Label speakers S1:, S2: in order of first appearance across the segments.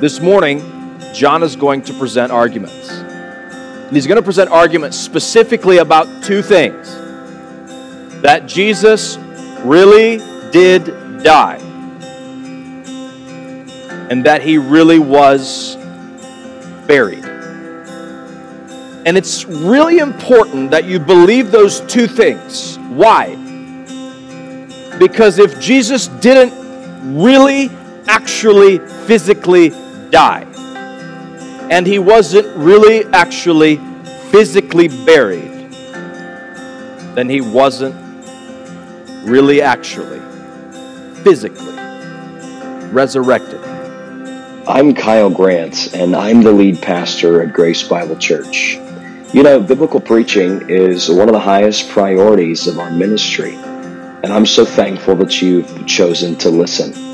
S1: This morning, John is going to present arguments. And he's going to present arguments specifically about two things that Jesus really did die, and that he really was buried. And it's really important that you believe those two things. Why? Because if Jesus didn't really, actually, physically die, and he wasn't really, actually, physically buried, then he wasn't really, actually, physically resurrected.
S2: I'm Kyle Grant, and I'm the lead pastor at Grace Bible Church. You know, biblical preaching is one of the highest priorities of our ministry, and I'm so thankful that you've chosen to listen.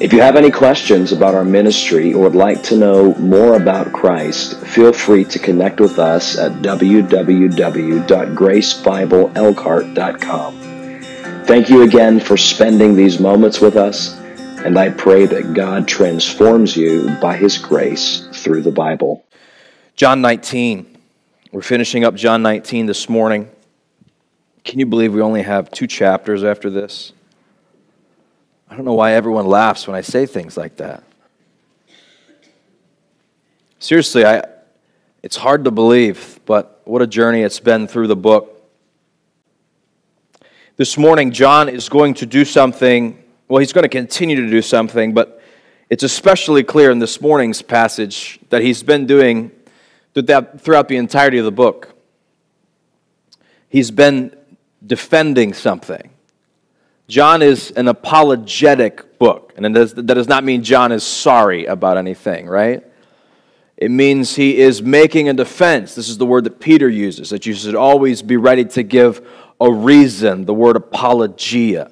S2: If you have any questions about our ministry or would like to know more about Christ, feel free to connect with us at www.gracebibleelkhart.com. Thank you again for spending these moments with us, and I pray that God transforms you by His grace through the Bible.
S1: John 19. We're finishing up John 19 this morning. Can you believe we only have two chapters after this? I don't know why everyone laughs when I say things like that. Seriously, I, it's hard to believe, but what a journey it's been through the book. This morning, John is going to do something, well, he's going to continue to do something, but it's especially clear in this morning's passage that he's been doing that throughout the entirety of the book. He's been defending something. John is an apologetic book, and does, that does not mean John is sorry about anything, right? It means he is making a defense. This is the word that Peter uses, that you should always be ready to give a reason, the word apologia,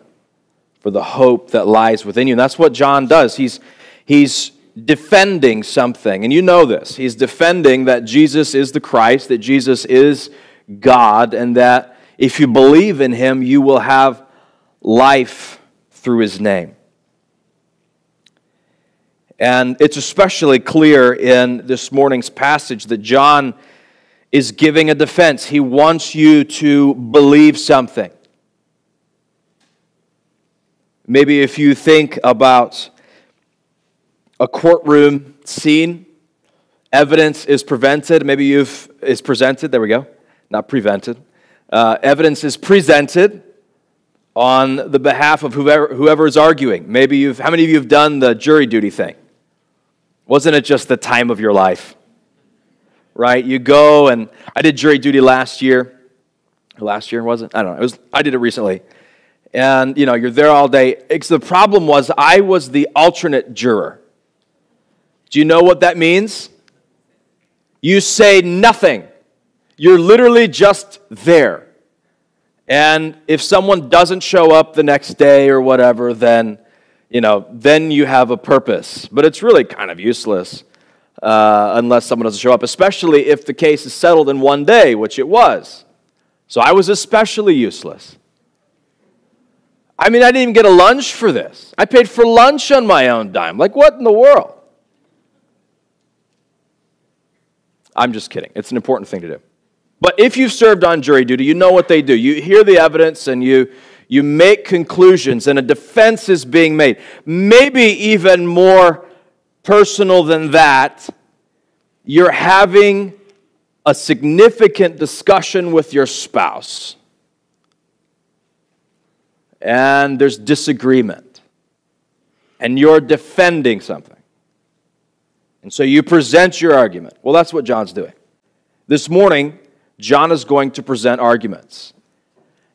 S1: for the hope that lies within you. And that's what John does. He's, he's defending something. And you know this. He's defending that Jesus is the Christ, that Jesus is God, and that if you believe in him, you will have life through his name. And it's especially clear in this morning's passage that John is giving a defense. He wants you to believe something. Maybe if you think about a courtroom scene, evidence is prevented. Maybe you've is presented. There we go, not prevented. Uh, evidence is presented on the behalf of whoever, whoever is arguing. Maybe you've. How many of you have done the jury duty thing? Wasn't it just the time of your life? Right? You go and I did jury duty last year. Last year was it? I don't know. It was. I did it recently and you know you're there all day it's, the problem was i was the alternate juror do you know what that means? You say nothing. You're literally just there. And if someone doesn't show up the next day or whatever, then you know, then you have a purpose. But it's really kind of useless uh, unless someone doesn't show up, especially if the case is settled in one day, which it was. So I was especially useless. I mean, I didn't even get a lunch for this. I paid for lunch on my own dime. Like, what in the world? I'm just kidding. It's an important thing to do. But if you've served on jury duty, you know what they do. You hear the evidence and you, you make conclusions, and a defense is being made. Maybe even more personal than that, you're having a significant discussion with your spouse, and there's disagreement, and you're defending something. And so you present your argument. Well, that's what John's doing. This morning, John is going to present arguments.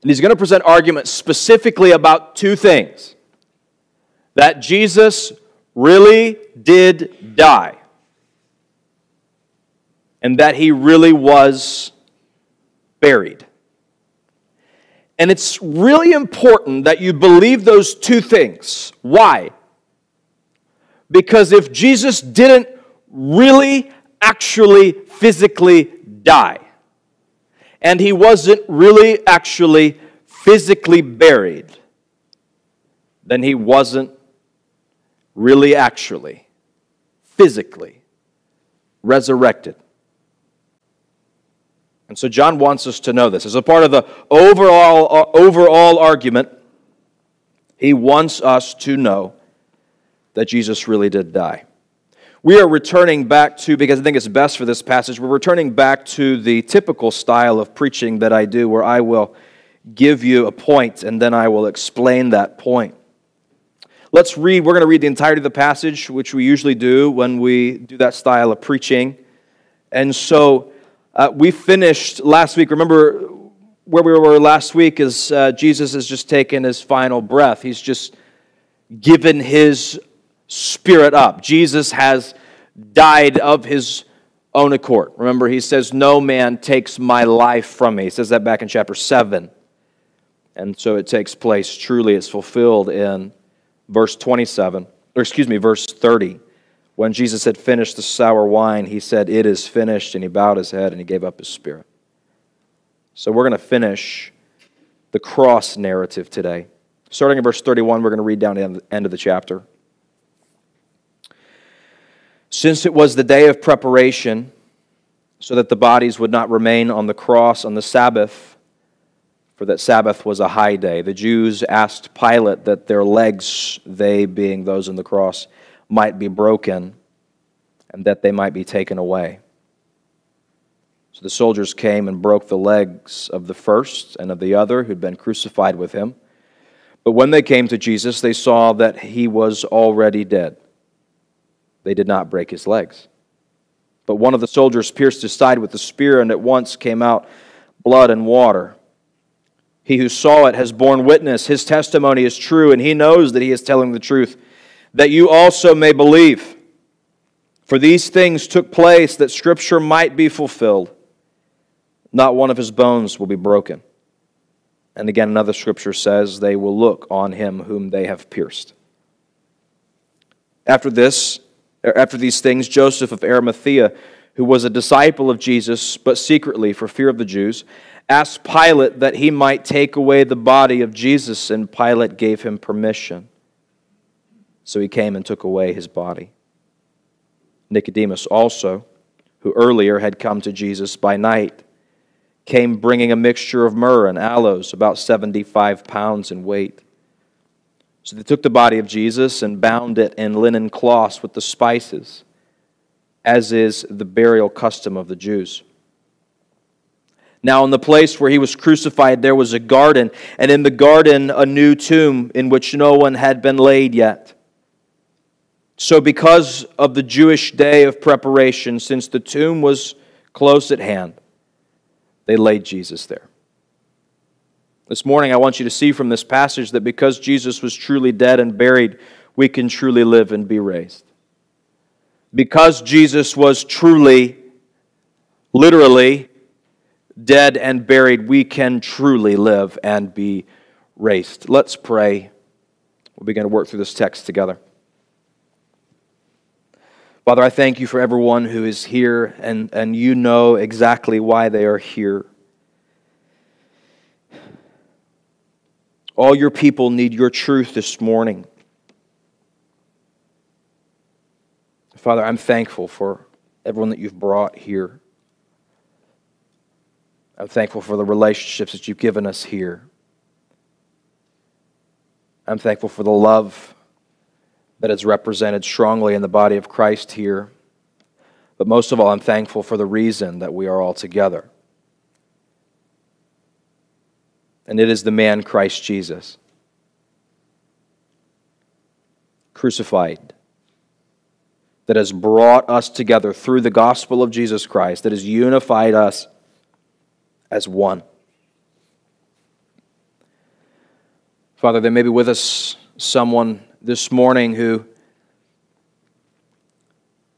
S1: And he's going to present arguments specifically about two things that Jesus really did die, and that he really was buried. And it's really important that you believe those two things. Why? Because if Jesus didn't really, actually, physically die. And he wasn't really, actually, physically buried. Then he wasn't really, actually, physically resurrected. And so John wants us to know this. As a part of the overall, uh, overall argument, he wants us to know that Jesus really did die. We are returning back to, because I think it's best for this passage, we're returning back to the typical style of preaching that I do, where I will give you a point and then I will explain that point. Let's read, we're going to read the entirety of the passage, which we usually do when we do that style of preaching. And so uh, we finished last week. Remember where we were last week is uh, Jesus has just taken his final breath. He's just given his spirit up. Jesus has died of his own accord. Remember, he says, No man takes my life from me. He says that back in chapter 7. And so it takes place, truly, it's fulfilled in verse 27, or excuse me, verse 30. When Jesus had finished the sour wine, he said, It is finished, and he bowed his head and he gave up his spirit. So we're going to finish the cross narrative today. Starting in verse 31, we're going to read down to the end of the chapter. Since it was the day of preparation, so that the bodies would not remain on the cross on the Sabbath, for that Sabbath was a high day, the Jews asked Pilate that their legs, they being those on the cross, might be broken and that they might be taken away. So the soldiers came and broke the legs of the first and of the other who'd been crucified with him. But when they came to Jesus, they saw that he was already dead. They did not break his legs. But one of the soldiers pierced his side with a spear, and at once came out blood and water. He who saw it has borne witness. His testimony is true, and he knows that he is telling the truth that you also may believe. For these things took place that Scripture might be fulfilled. Not one of his bones will be broken. And again, another Scripture says, They will look on him whom they have pierced. After this, Er, after these things, Joseph of Arimathea, who was a disciple of Jesus, but secretly for fear of the Jews, asked Pilate that he might take away the body of Jesus, and Pilate gave him permission. So he came and took away his body. Nicodemus also, who earlier had come to Jesus by night, came bringing a mixture of myrrh and aloes, about 75 pounds in weight. So they took the body of Jesus and bound it in linen cloths with the spices, as is the burial custom of the Jews. Now, in the place where he was crucified, there was a garden, and in the garden, a new tomb in which no one had been laid yet. So, because of the Jewish day of preparation, since the tomb was close at hand, they laid Jesus there. This morning, I want you to see from this passage that because Jesus was truly dead and buried, we can truly live and be raised. Because Jesus was truly, literally, dead and buried, we can truly live and be raised. Let's pray. We'll begin to work through this text together. Father, I thank you for everyone who is here, and, and you know exactly why they are here. All your people need your truth this morning. Father, I'm thankful for everyone that you've brought here. I'm thankful for the relationships that you've given us here. I'm thankful for the love that is represented strongly in the body of Christ here. But most of all, I'm thankful for the reason that we are all together. And it is the man Christ Jesus, crucified, that has brought us together through the gospel of Jesus Christ, that has unified us as one. Father, there may be with us someone this morning who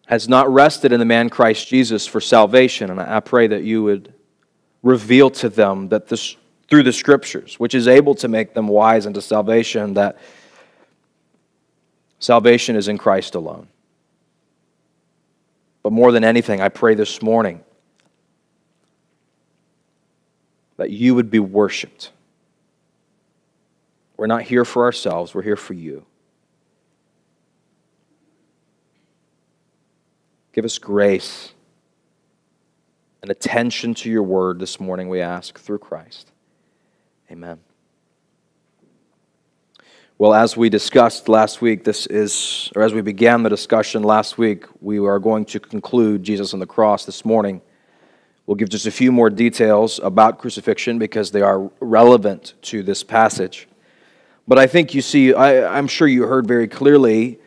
S1: has not rested in the man Christ Jesus for salvation. And I pray that you would reveal to them that this, through the scriptures, which is able to make them wise unto salvation, that salvation is in Christ alone. But more than anything, I pray this morning that you would be worshiped. We're not here for ourselves, we're here for you. Give us grace and attention to your word this morning, we ask, through Christ. Amen. Well, as we discussed last week, this is, or as we began the discussion last week, we are going to conclude Jesus on the cross this morning. We'll give just a few more details about crucifixion because they are relevant to this passage. But I think you see, I, am sure you heard very clearly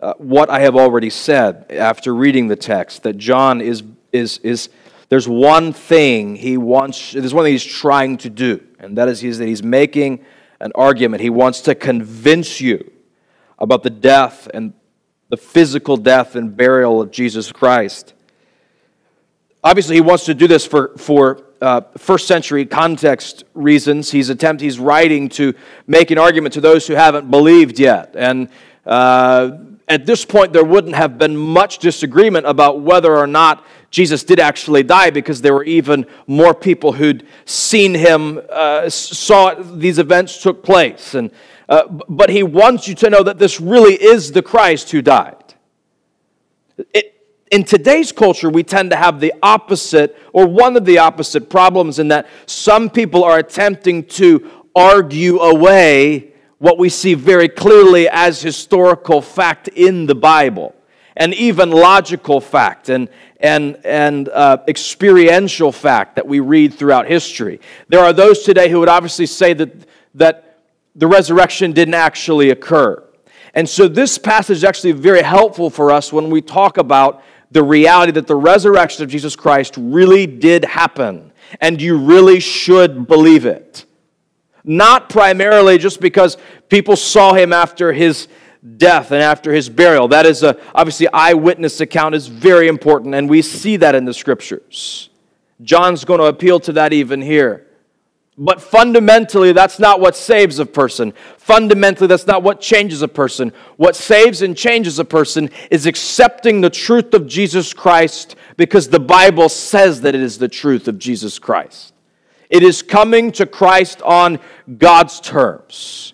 S1: uh, what I have already said after reading the text that John is, is, is there's one thing he wants, there's one thing he's trying to do, and that is he's, that he's making an argument. He wants to convince you about the death and the physical death and burial of Jesus Christ. Obviously, he wants to do this for, for uh, first century context reasons. He's attempt, he's writing to make an argument to those who haven't believed yet. And uh, at this point, there wouldn't have been much disagreement about whether or not Jesus did actually die because there were even more people who'd seen him, uh, saw these events took place. And, uh, but he wants you to know that this really is the Christ who died. It, in today's culture, we tend to have the opposite, or one of the opposite problems, in that some people are attempting to argue away what we see very clearly as historical fact in the Bible and even logical fact and, and, and uh, experiential fact that we read throughout history. There are those today who would obviously say that, that the resurrection didn't actually occur. And so this passage is actually very helpful for us when we talk about the reality that the resurrection of Jesus Christ really did happen, and you really should believe it. Not primarily just because people saw him after his death and after his burial. That is a, obviously eyewitness account is very important, and we see that in the scriptures. John's going to appeal to that even here. But fundamentally, that's not what saves a person. Fundamentally, that's not what changes a person. What saves and changes a person is accepting the truth of Jesus Christ because the Bible says that it is the truth of Jesus Christ. It is coming to Christ on God's terms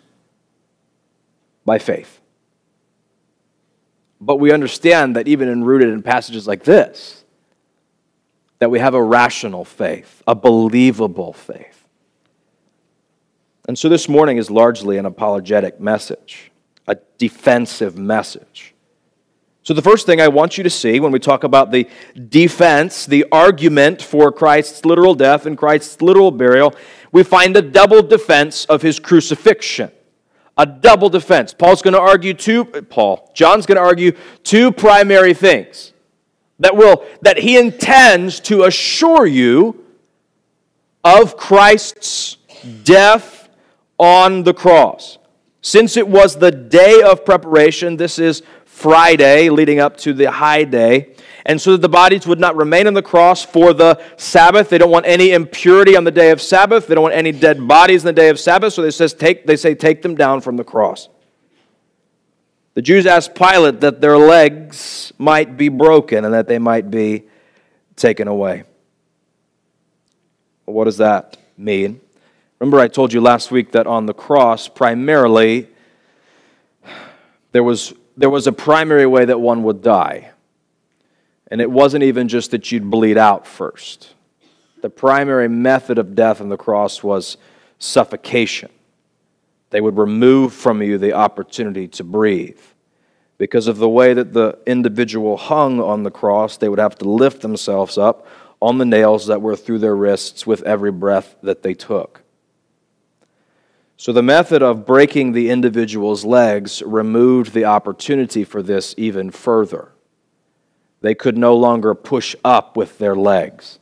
S1: by faith. But we understand that even in rooted in passages like this, that we have a rational faith, a believable faith. And so this morning is largely an apologetic message, a defensive message. So, the first thing I want you to see when we talk about the defense, the argument for Christ's literal death and Christ's literal burial, we find a double defense of his crucifixion a double defense. Paul's going to argue two, Paul, John's going to argue two primary things that will, that he intends to assure you of Christ's death on the cross. Since it was the day of preparation, this is Friday leading up to the high day, and so that the bodies would not remain on the cross for the Sabbath. They don't want any impurity on the day of Sabbath. They don't want any dead bodies on the day of Sabbath. So they, says, take, they say, take them down from the cross. The Jews asked Pilate that their legs might be broken and that they might be taken away. Well, what does that mean? Remember, I told you last week that on the cross, primarily, there was, there was a primary way that one would die. And it wasn't even just that you'd bleed out first. The primary method of death on the cross was suffocation. They would remove from you the opportunity to breathe. Because of the way that the individual hung on the cross, they would have to lift themselves up on the nails that were through their wrists with every breath that they took. So, the method of breaking the individual's legs removed the opportunity for this even further. They could no longer push up with their legs.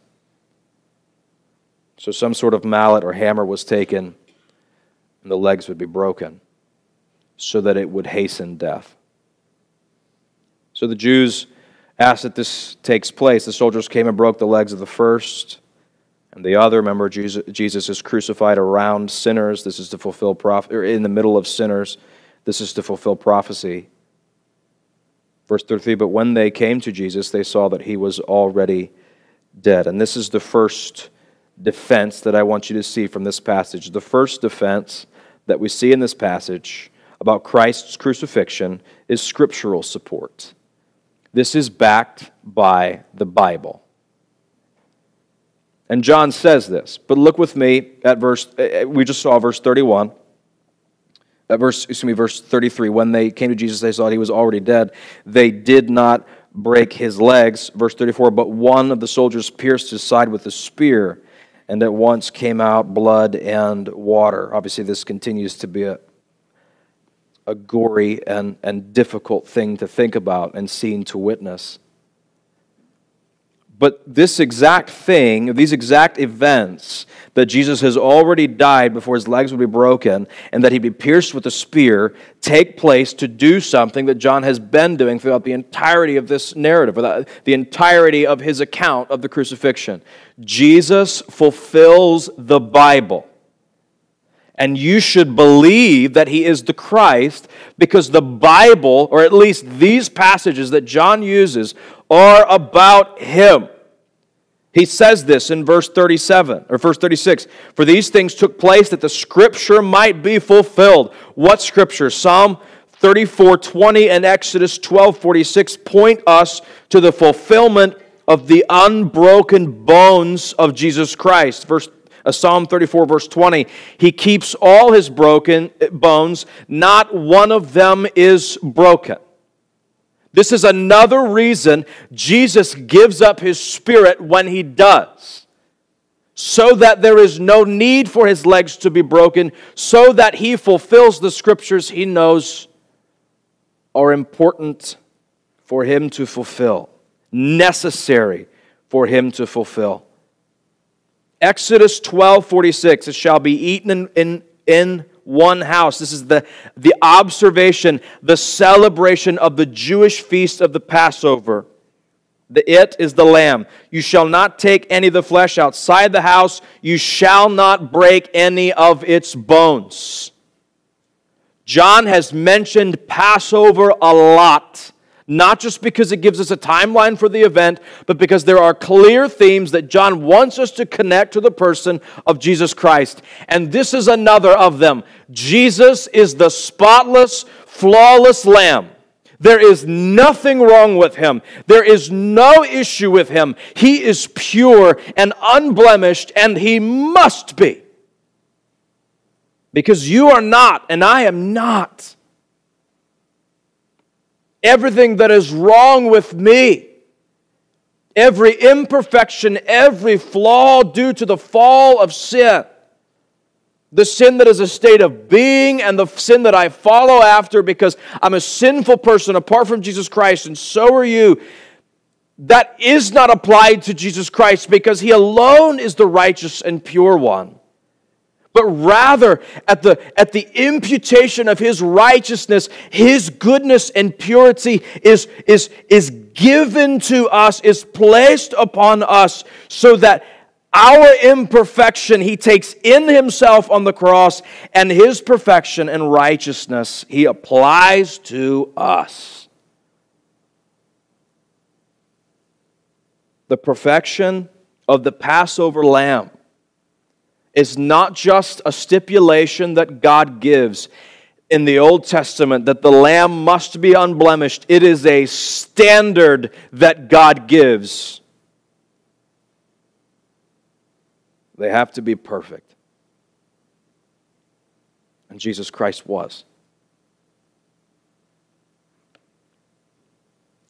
S1: So some sort of mallet or hammer was taken, and the legs would be broken so that it would hasten death. So the Jews asked that this takes place. The soldiers came and broke the legs of the first and the other. Remember, Jesus, Jesus is crucified around sinners. This is to fulfill prophecy, in the middle of sinners. This is to fulfill prophecy. Verse 33 But when they came to Jesus, they saw that he was already dead. And this is the first defense that I want you to see from this passage. The first defense that we see in this passage about Christ's crucifixion is scriptural support. This is backed by the Bible. And John says this, but look with me at verse, we just saw verse 31. At verse, excuse me, verse 33. When they came to Jesus, they saw that he was already dead. They did not break his legs. Verse 34. But one of the soldiers pierced his side with a spear, and at once came out blood and water. Obviously, this continues to be a, a gory and, and difficult thing to think about and seen to witness. But this exact thing, these exact events, that Jesus has already died before his legs would be broken and that he'd be pierced with a spear, take place to do something that John has been doing throughout the entirety of this narrative, or the, the entirety of his account of the crucifixion. Jesus fulfills the Bible. And you should believe that he is the Christ because the Bible, or at least these passages that John uses, are about him. He says this in verse 37 or verse 36 For these things took place that the scripture might be fulfilled. What scripture? Psalm 34 20 and Exodus 12 46 point us to the fulfillment of the unbroken bones of Jesus Christ. Verse Psalm 34, verse 20. He keeps all his broken uh, bones, not one of them is broken. This is another reason Jesus gives up his spirit when he does. So that there is no need for his legs to be broken, so that he fulfills the scriptures he knows are important for him to fulfill, necessary for him to fulfill. Exodus 12 46, it shall be eaten in, in, in one house. This is the, the observation, the celebration of the Jewish feast of the Passover. The it is the lamb. You shall not take any of the flesh outside the house. You shall not break any of its bones. John has mentioned Passover a lot not just because it gives us a timeline for the event, but because there are clear themes that John wants us to connect to the person of Jesus Christ. And this is another of them. Jesus is the spotless, flawless Lamb. There is nothing wrong with him. There is no issue with him. He is pure and unblemished, and he must be. Because you are not, and I am not everything that is wrong with me, every imperfection, every flaw due to the fall of sin, the sin that is a state of being and the sin that I follow after because I'm a sinful person apart from Jesus Christ, and so are you. That is not applied to Jesus Christ because He alone is the righteous and pure one but rather at the, at the imputation of his righteousness, his goodness and purity is, is, is given to us, is placed upon us, so that our imperfection he takes in himself on the cross, and his perfection and righteousness he applies to us. The perfection of the Passover lamb is not just a stipulation that God gives in the Old Testament that the lamb must be unblemished, it is a standard that God gives. They have to be perfect. And Jesus Christ was.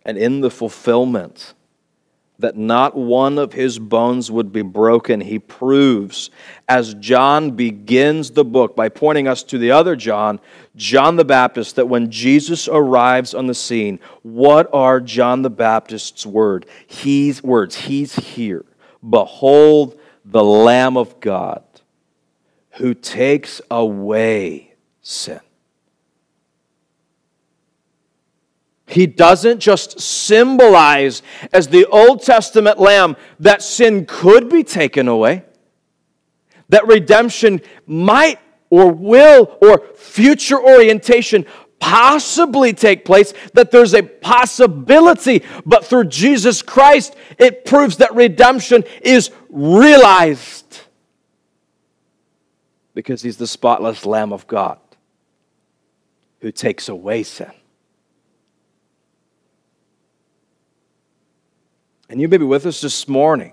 S1: And in the fulfillment that not one of his bones would be broken, he proves as John begins the book by pointing us to the other John, John the Baptist, that when Jesus arrives on the scene, what are John the Baptist's word? He's words, he's here. Behold the Lamb of God who takes away sin. He doesn't just symbolize, as the Old Testament lamb, that sin could be taken away, that redemption might or will or future orientation possibly take place, that there's a possibility, but through Jesus Christ, it proves that redemption is realized because he's the spotless Lamb of God who takes away sin. And you may be with us this morning.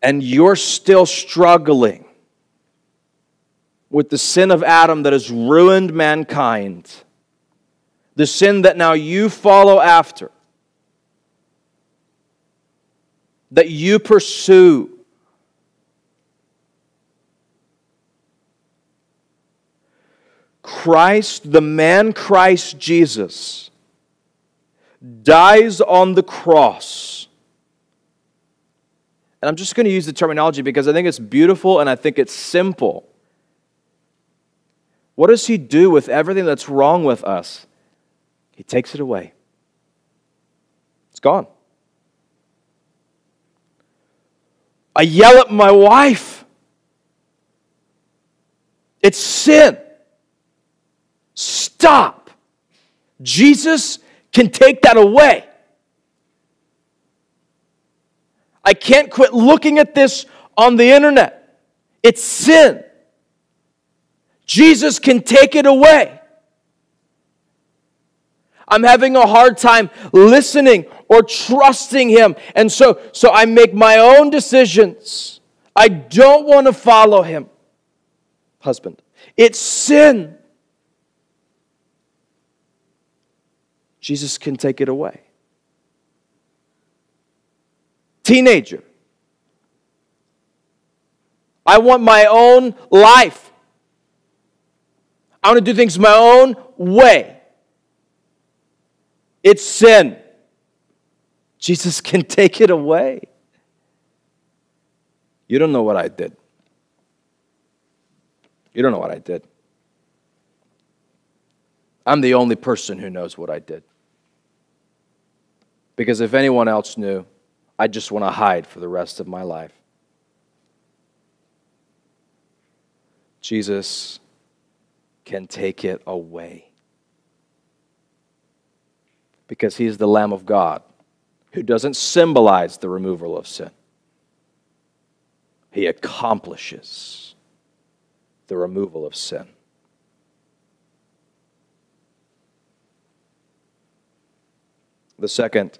S1: And you're still struggling with the sin of Adam that has ruined mankind, the sin that now you follow after, that you pursue. Christ, the man Christ Jesus, dies on the cross. And I'm just going to use the terminology because I think it's beautiful and I think it's simple. What does he do with everything that's wrong with us? He takes it away. It's gone. I yell at my wife. It's sin. Stop. Jesus can take that away. I can't quit looking at this on the internet. It's sin. Jesus can take it away. I'm having a hard time listening or trusting him. And so, so I make my own decisions. I don't want to follow him. Husband, it's sin. Jesus can take it away. Teenager, I want my own life. I want to do things my own way. It's sin. Jesus can take it away. You don't know what I did. You don't know what I did. I'm the only person who knows what I did. Because if anyone else knew, I'd just want to hide for the rest of my life. Jesus can take it away. Because he's the Lamb of God who doesn't symbolize the removal of sin, he accomplishes the removal of sin. The second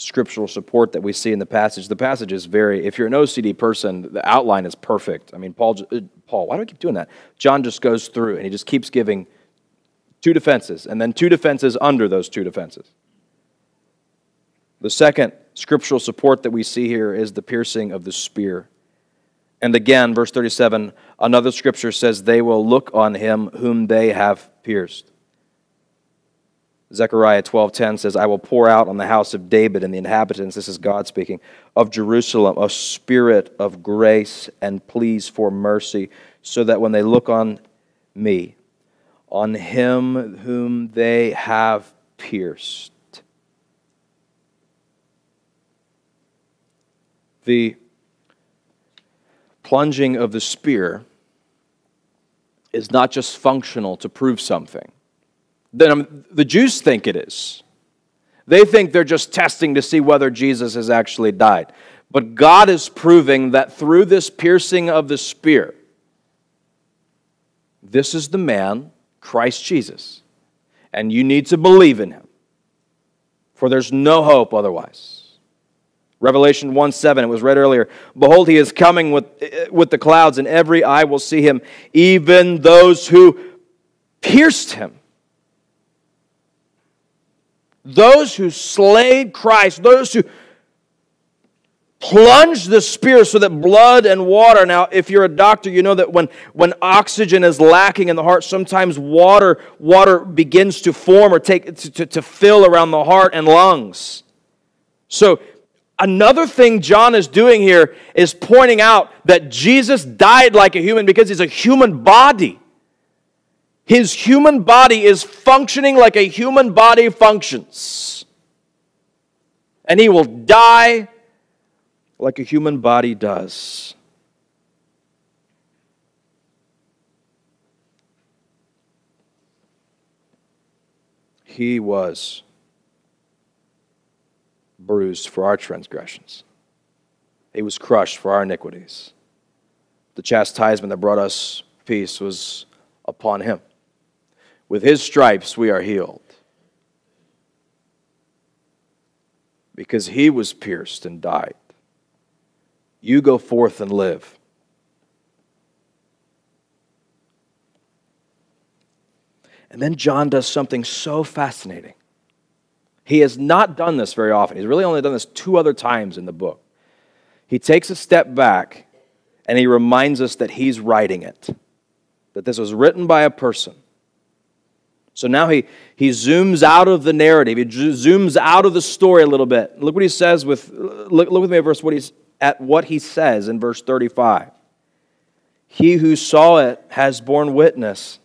S1: scriptural support that we see in the passage. The passage is very, if you're an OCD person, the outline is perfect. I mean, Paul, uh, Paul, why do I keep doing that? John just goes through and he just keeps giving two defenses and then two defenses under those two defenses. The second scriptural support that we see here is the piercing of the spear. And again, verse 37, another scripture says, They will look on him whom they have pierced. Zechariah 12:10 says, "I will pour out on the house of David and the inhabitants, this is God speaking, of Jerusalem a spirit of grace and pleas for mercy, so that when they look on me, on him whom they have pierced." The plunging of the spear is not just functional to prove something than um, the Jews think it is. They think they're just testing to see whether Jesus has actually died. But God is proving that through this piercing of the spear, this is the man, Christ Jesus. And you need to believe in him, for there's no hope otherwise. Revelation 1 7, it was read earlier. Behold, he is coming with, eh, with the clouds, and every eye will see him, even those who pierced him those who slayed Christ, those who plunged the spear so that blood and water. Now, if you're a doctor, you know that when, when oxygen is lacking in the heart, sometimes water, water begins to form or take to, to, to fill around the heart and lungs. So another thing John is doing here is pointing out that Jesus died like a human because he's a human body. His human body is functioning like a human body functions. And he will die like a human body does. He was bruised for our transgressions. He was crushed for our iniquities. The chastisement that brought us peace was upon him. With his stripes we are healed. because he was pierced and died. You go forth and live. And then John does something so fascinating. He has not done this very often. He's really only done this two other times in the book. He takes a step back and he reminds us that he's writing it, that this was written by a person. So now he, he zooms out of the narrative, he zooms out of the story a little bit. Look what he says with, look, look with me at verse what he's, at what he says in verse 35. He who saw it has borne witness.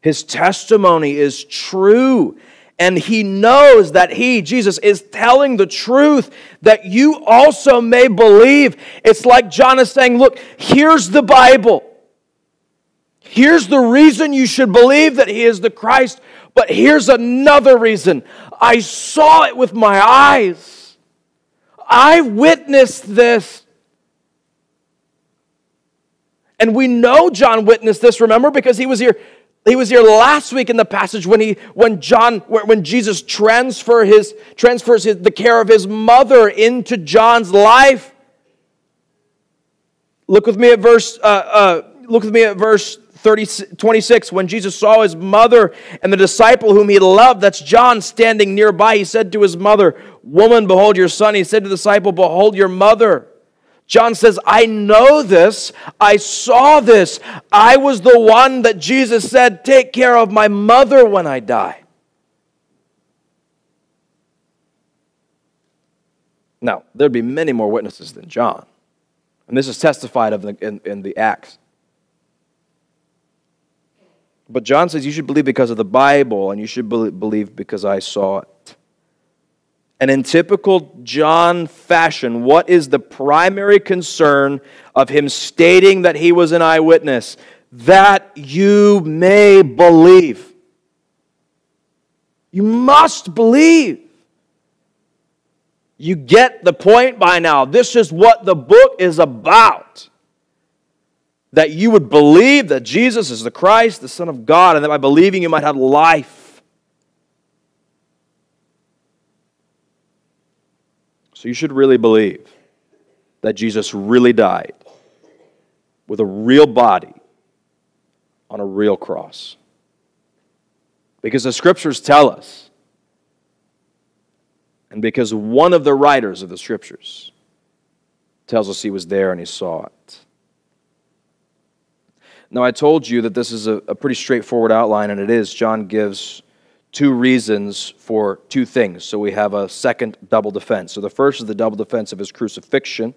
S1: His testimony is true. And he knows that he, Jesus, is telling the truth that you also may believe. It's like John is saying, Look, here's the Bible. Here's the reason you should believe that he is the Christ. But here's another reason. I saw it with my eyes. I witnessed this. And we know John witnessed this, remember, because he was here. He was here last week in the passage when he when John when Jesus transfer his transfers his, the care of his mother into John's life. Look with me at verse uh, uh, look with me at verse 30, 26 when jesus saw his mother and the disciple whom he loved that's john standing nearby he said to his mother woman behold your son he said to the disciple behold your mother John says, I know this. I saw this. I was the one that Jesus said, Take care of my mother when I die. Now, there'd be many more witnesses than John. And this is testified of in, in the Acts. But John says you should believe because of the Bible, and you should believe because I saw it. And in typical John fashion, what is the primary concern of him stating that he was an eyewitness? That you may believe. You must believe. You get the point by now. This is what the book is about. That you would believe that Jesus is the Christ, the Son of God, and that by believing you might have life. So you should really believe that Jesus really died with a real body on a real cross. Because the scriptures tell us, and because one of the writers of the scriptures tells us he was there and he saw it. Now, I told you that this is a, a pretty straightforward outline, and it is. John gives two reasons for two things. So we have a second double defense. So the first is the double defense of his crucifixion.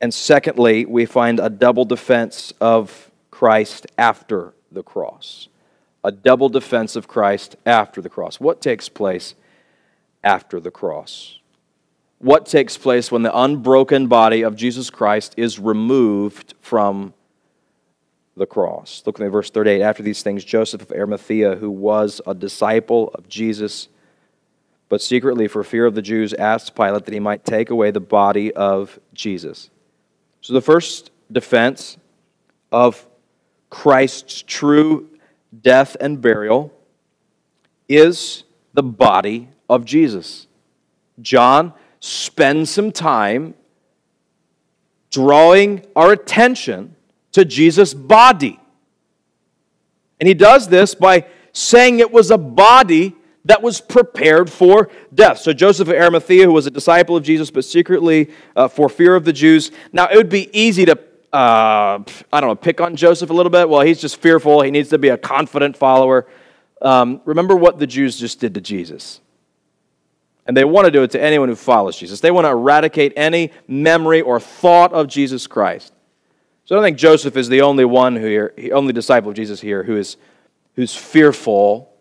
S1: And secondly, we find a double defense of Christ after the cross. A double defense of Christ after the cross. What takes place after the cross? What takes place when the unbroken body of Jesus Christ is removed from the cross. Look at verse 38. After these things, Joseph of Arimathea, who was a disciple of Jesus, but secretly for fear of the Jews, asked Pilate that he might take away the body of Jesus. So the first defense of Christ's true death and burial is the body of Jesus. John spends some time drawing our attention to Jesus' body. And he does this by saying it was a body that was prepared for death. So Joseph of Arimathea, who was a disciple of Jesus, but secretly uh, for fear of the Jews. Now, it would be easy to, uh, I don't know, pick on Joseph a little bit. Well, he's just fearful. He needs to be a confident follower. Um, remember what the Jews just did to Jesus. And they want to do it to anyone who follows Jesus. They want to eradicate any memory or thought of Jesus Christ. So I don't think Joseph is the only one who here, only disciple of Jesus here who is who's fearful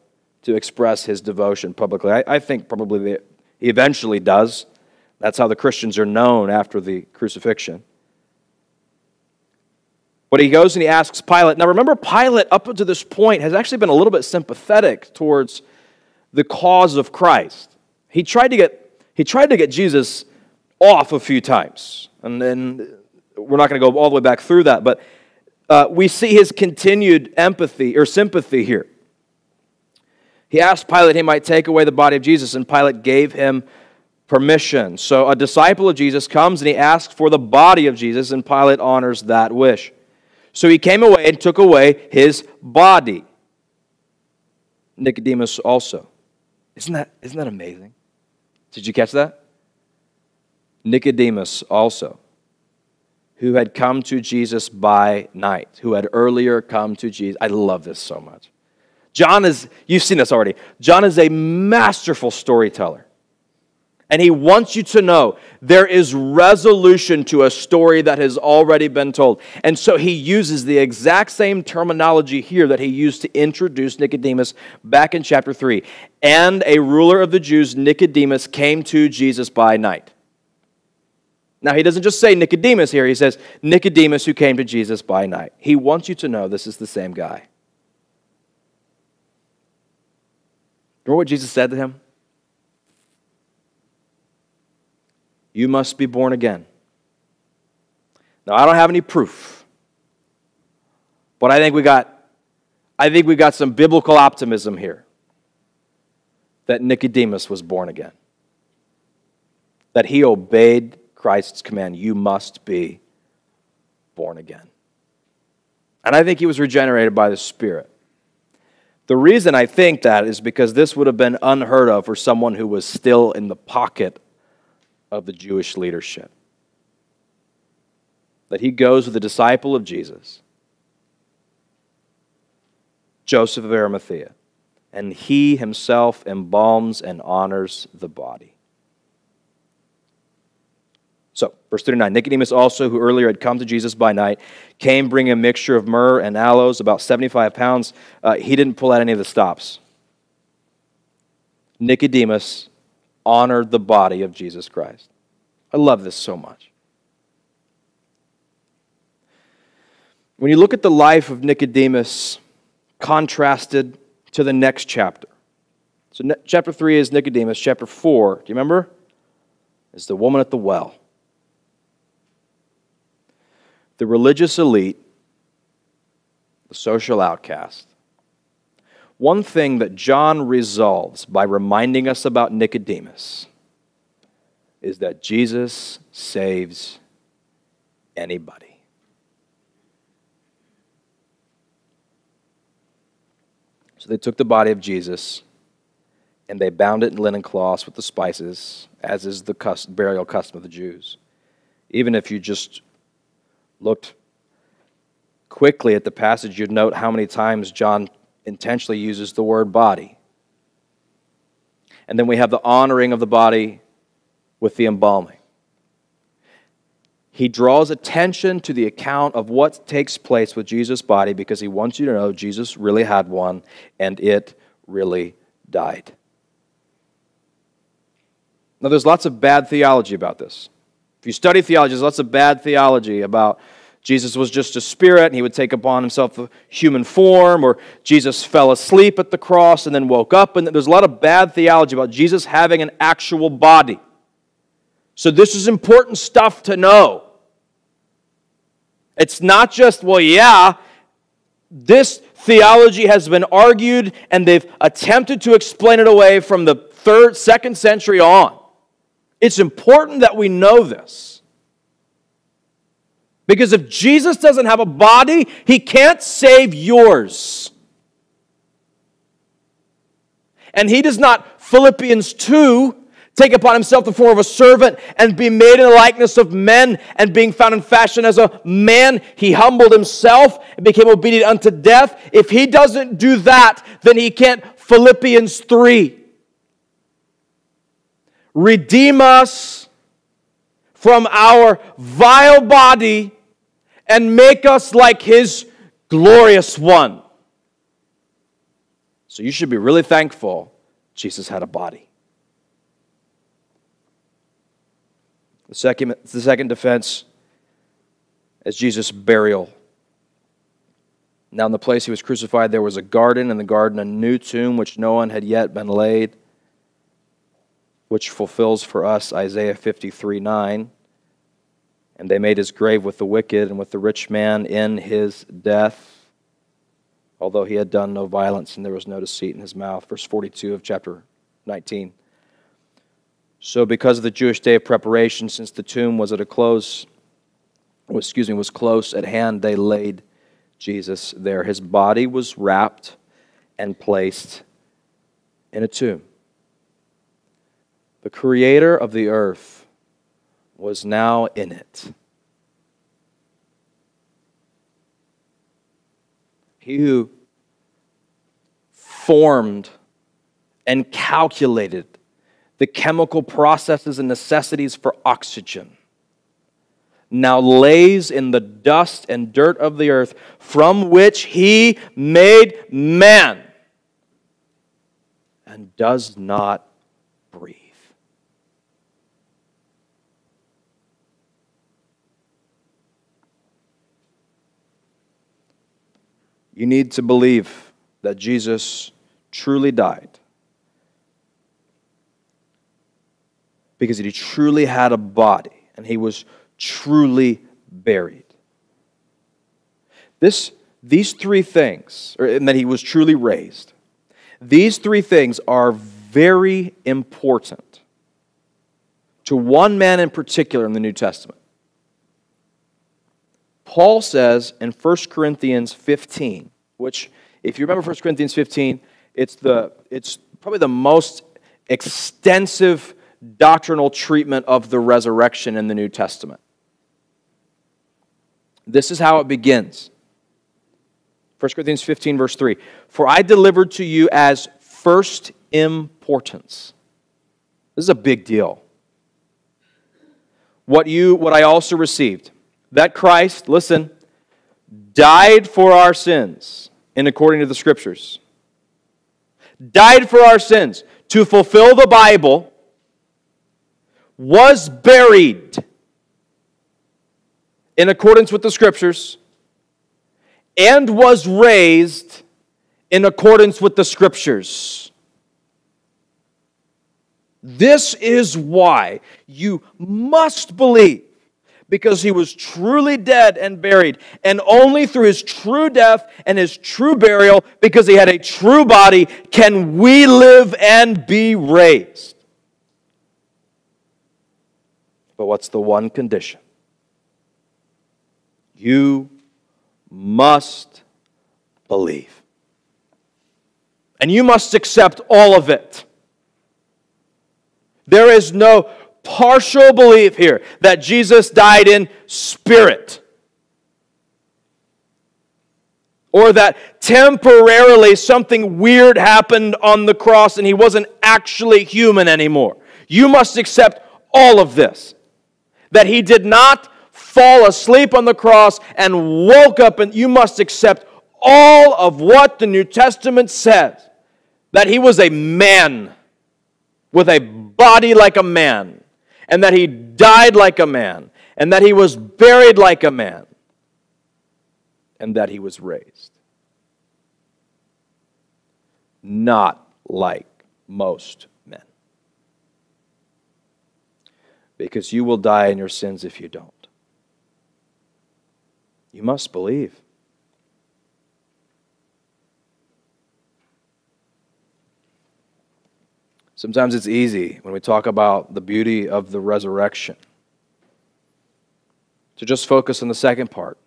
S1: to express his devotion publicly. I, I think probably the, he eventually does. That's how the Christians are known after the crucifixion. But he goes and he asks Pilate. Now remember, Pilate, up to this point, has actually been a little bit sympathetic towards the cause of Christ. He tried to get, he tried to get Jesus off a few times. And then we're not going to go all the way back through that, but uh, we see his continued empathy or sympathy here. He asked Pilate he might take away the body of Jesus, and Pilate gave him permission. So a disciple of Jesus comes and he asks for the body of Jesus, and Pilate honors that wish. So he came away and took away his body. Nicodemus also. Isn't that, isn't that amazing? Did you catch that? Nicodemus also, who had come to Jesus by night, who had earlier come to Jesus. I love this so much. John is, you've seen this already. John is a masterful storyteller. And he wants you to know there is resolution to a story that has already been told. And so he uses the exact same terminology here that he used to introduce Nicodemus back in chapter 3. And a ruler of the Jews, Nicodemus, came to Jesus by night. Now, he doesn't just say Nicodemus here, he says Nicodemus who came to Jesus by night. He wants you to know this is the same guy. Remember what Jesus said to him? You must be born again. Now, I don't have any proof, but I think we got, I think we got some biblical optimism here that Nicodemus was born again, that he obeyed Christ's command you must be born again. And I think he was regenerated by the Spirit. The reason I think that is because this would have been unheard of for someone who was still in the pocket of the Jewish leadership. That he goes with a disciple of Jesus, Joseph of Arimathea, and he himself embalms and honors the body. So, verse 39 Nicodemus also, who earlier had come to Jesus by night, came bringing a mixture of myrrh and aloes, about 75 pounds. Uh, he didn't pull out any of the stops. Nicodemus honored the body of Jesus Christ. I love this so much. When you look at the life of Nicodemus contrasted to the next chapter, so chapter 3 is Nicodemus, chapter 4, do you remember? Is the woman at the well the religious elite, the social outcast. One thing that John resolves by reminding us about Nicodemus is that Jesus saves anybody. So they took the body of Jesus and they bound it in linen cloths with the spices, as is the burial custom of the Jews. Even if you just looked quickly at the passage, you'd note how many times John intentionally uses the word body. And then we have the honoring of the body with the embalming. He draws attention to the account of what takes place with Jesus' body because he wants you to know Jesus really had one and it really died. Now, there's lots of bad theology about this. If you study theology, there's lots of bad theology about Jesus was just a spirit and he would take upon himself a human form, or Jesus fell asleep at the cross and then woke up. And there's a lot of bad theology about Jesus having an actual body. So, this is important stuff to know. It's not just, well, yeah, this theology has been argued and they've attempted to explain it away from the third, second century on. It's important that we know this. Because if Jesus doesn't have a body, he can't save yours. And he does not, Philippians 2, take upon himself the form of a servant and be made in the likeness of men and being found in fashion as a man he humbled himself and became obedient unto death if he doesn't do that then he can't philippians 3 redeem us from our vile body and make us like his glorious one. So you should be really thankful Jesus had a body. The second, the second defense is Jesus' burial. Now, in the place he was crucified, there was a garden, in the garden, a new tomb which no one had yet been laid which fulfills for us Isaiah 53 9. And they made his grave with the wicked and with the rich man in his death. although he had done no violence and there was no deceit in his mouth. Verse 42 of chapter 19. So, because of the Jewish day of preparation, since the tomb was at a close, oh, excuse me, was close at hand, they laid Jesus there. His body was wrapped and placed in a tomb. The creator of the earth was now in it. He who formed and calculated the chemical processes and necessities for oxygen now lays in the dust and dirt of the earth from which he made man and does not breathe. You need to believe that Jesus truly died because he truly had a body and he was truly buried. This, these three things, or, and that he was truly raised, these three things are very important to one man in particular in the New Testament. Paul says in 1 Corinthians 15, which, if you remember 1 Corinthians 15, it's, the, it's probably the most extensive doctrinal treatment of the resurrection in the New Testament. This is how it begins. 1 Corinthians 15, verse 3 For I delivered to you as first importance. This is a big deal. What you what I also received that Christ, listen, died for our sins in according to the scriptures. Died for our sins to fulfill the Bible, was buried in accordance with the scriptures, and was raised in accordance with the scriptures. This is why you must believe because he was truly dead and buried. And only through his true death and his true burial, because he had a true body, can we live and be raised. But what's the one condition? You must believe. And you must accept all of it. There is no partial belief here that Jesus died in spirit. Or that temporarily something weird happened on the cross and he wasn't actually human anymore. You must accept all of this. That he did not fall asleep on the cross and woke up, and you must accept all of what the New Testament says. That he was a man with a body like a man and that he died like a man, and that he was buried like a man, and that he was raised. Not like most men. Because you will die in your sins if you don't. You must believe. Sometimes it's easy when we talk about the beauty of the resurrection to just focus on the second part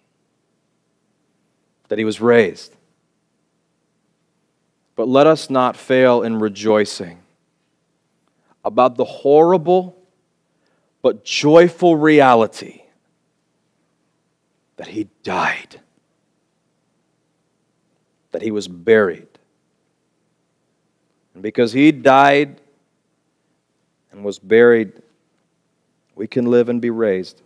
S1: that he was raised. But let us not fail in rejoicing about the horrible but joyful reality that he died, that he was buried, and because he died and was buried, we can live and be raised.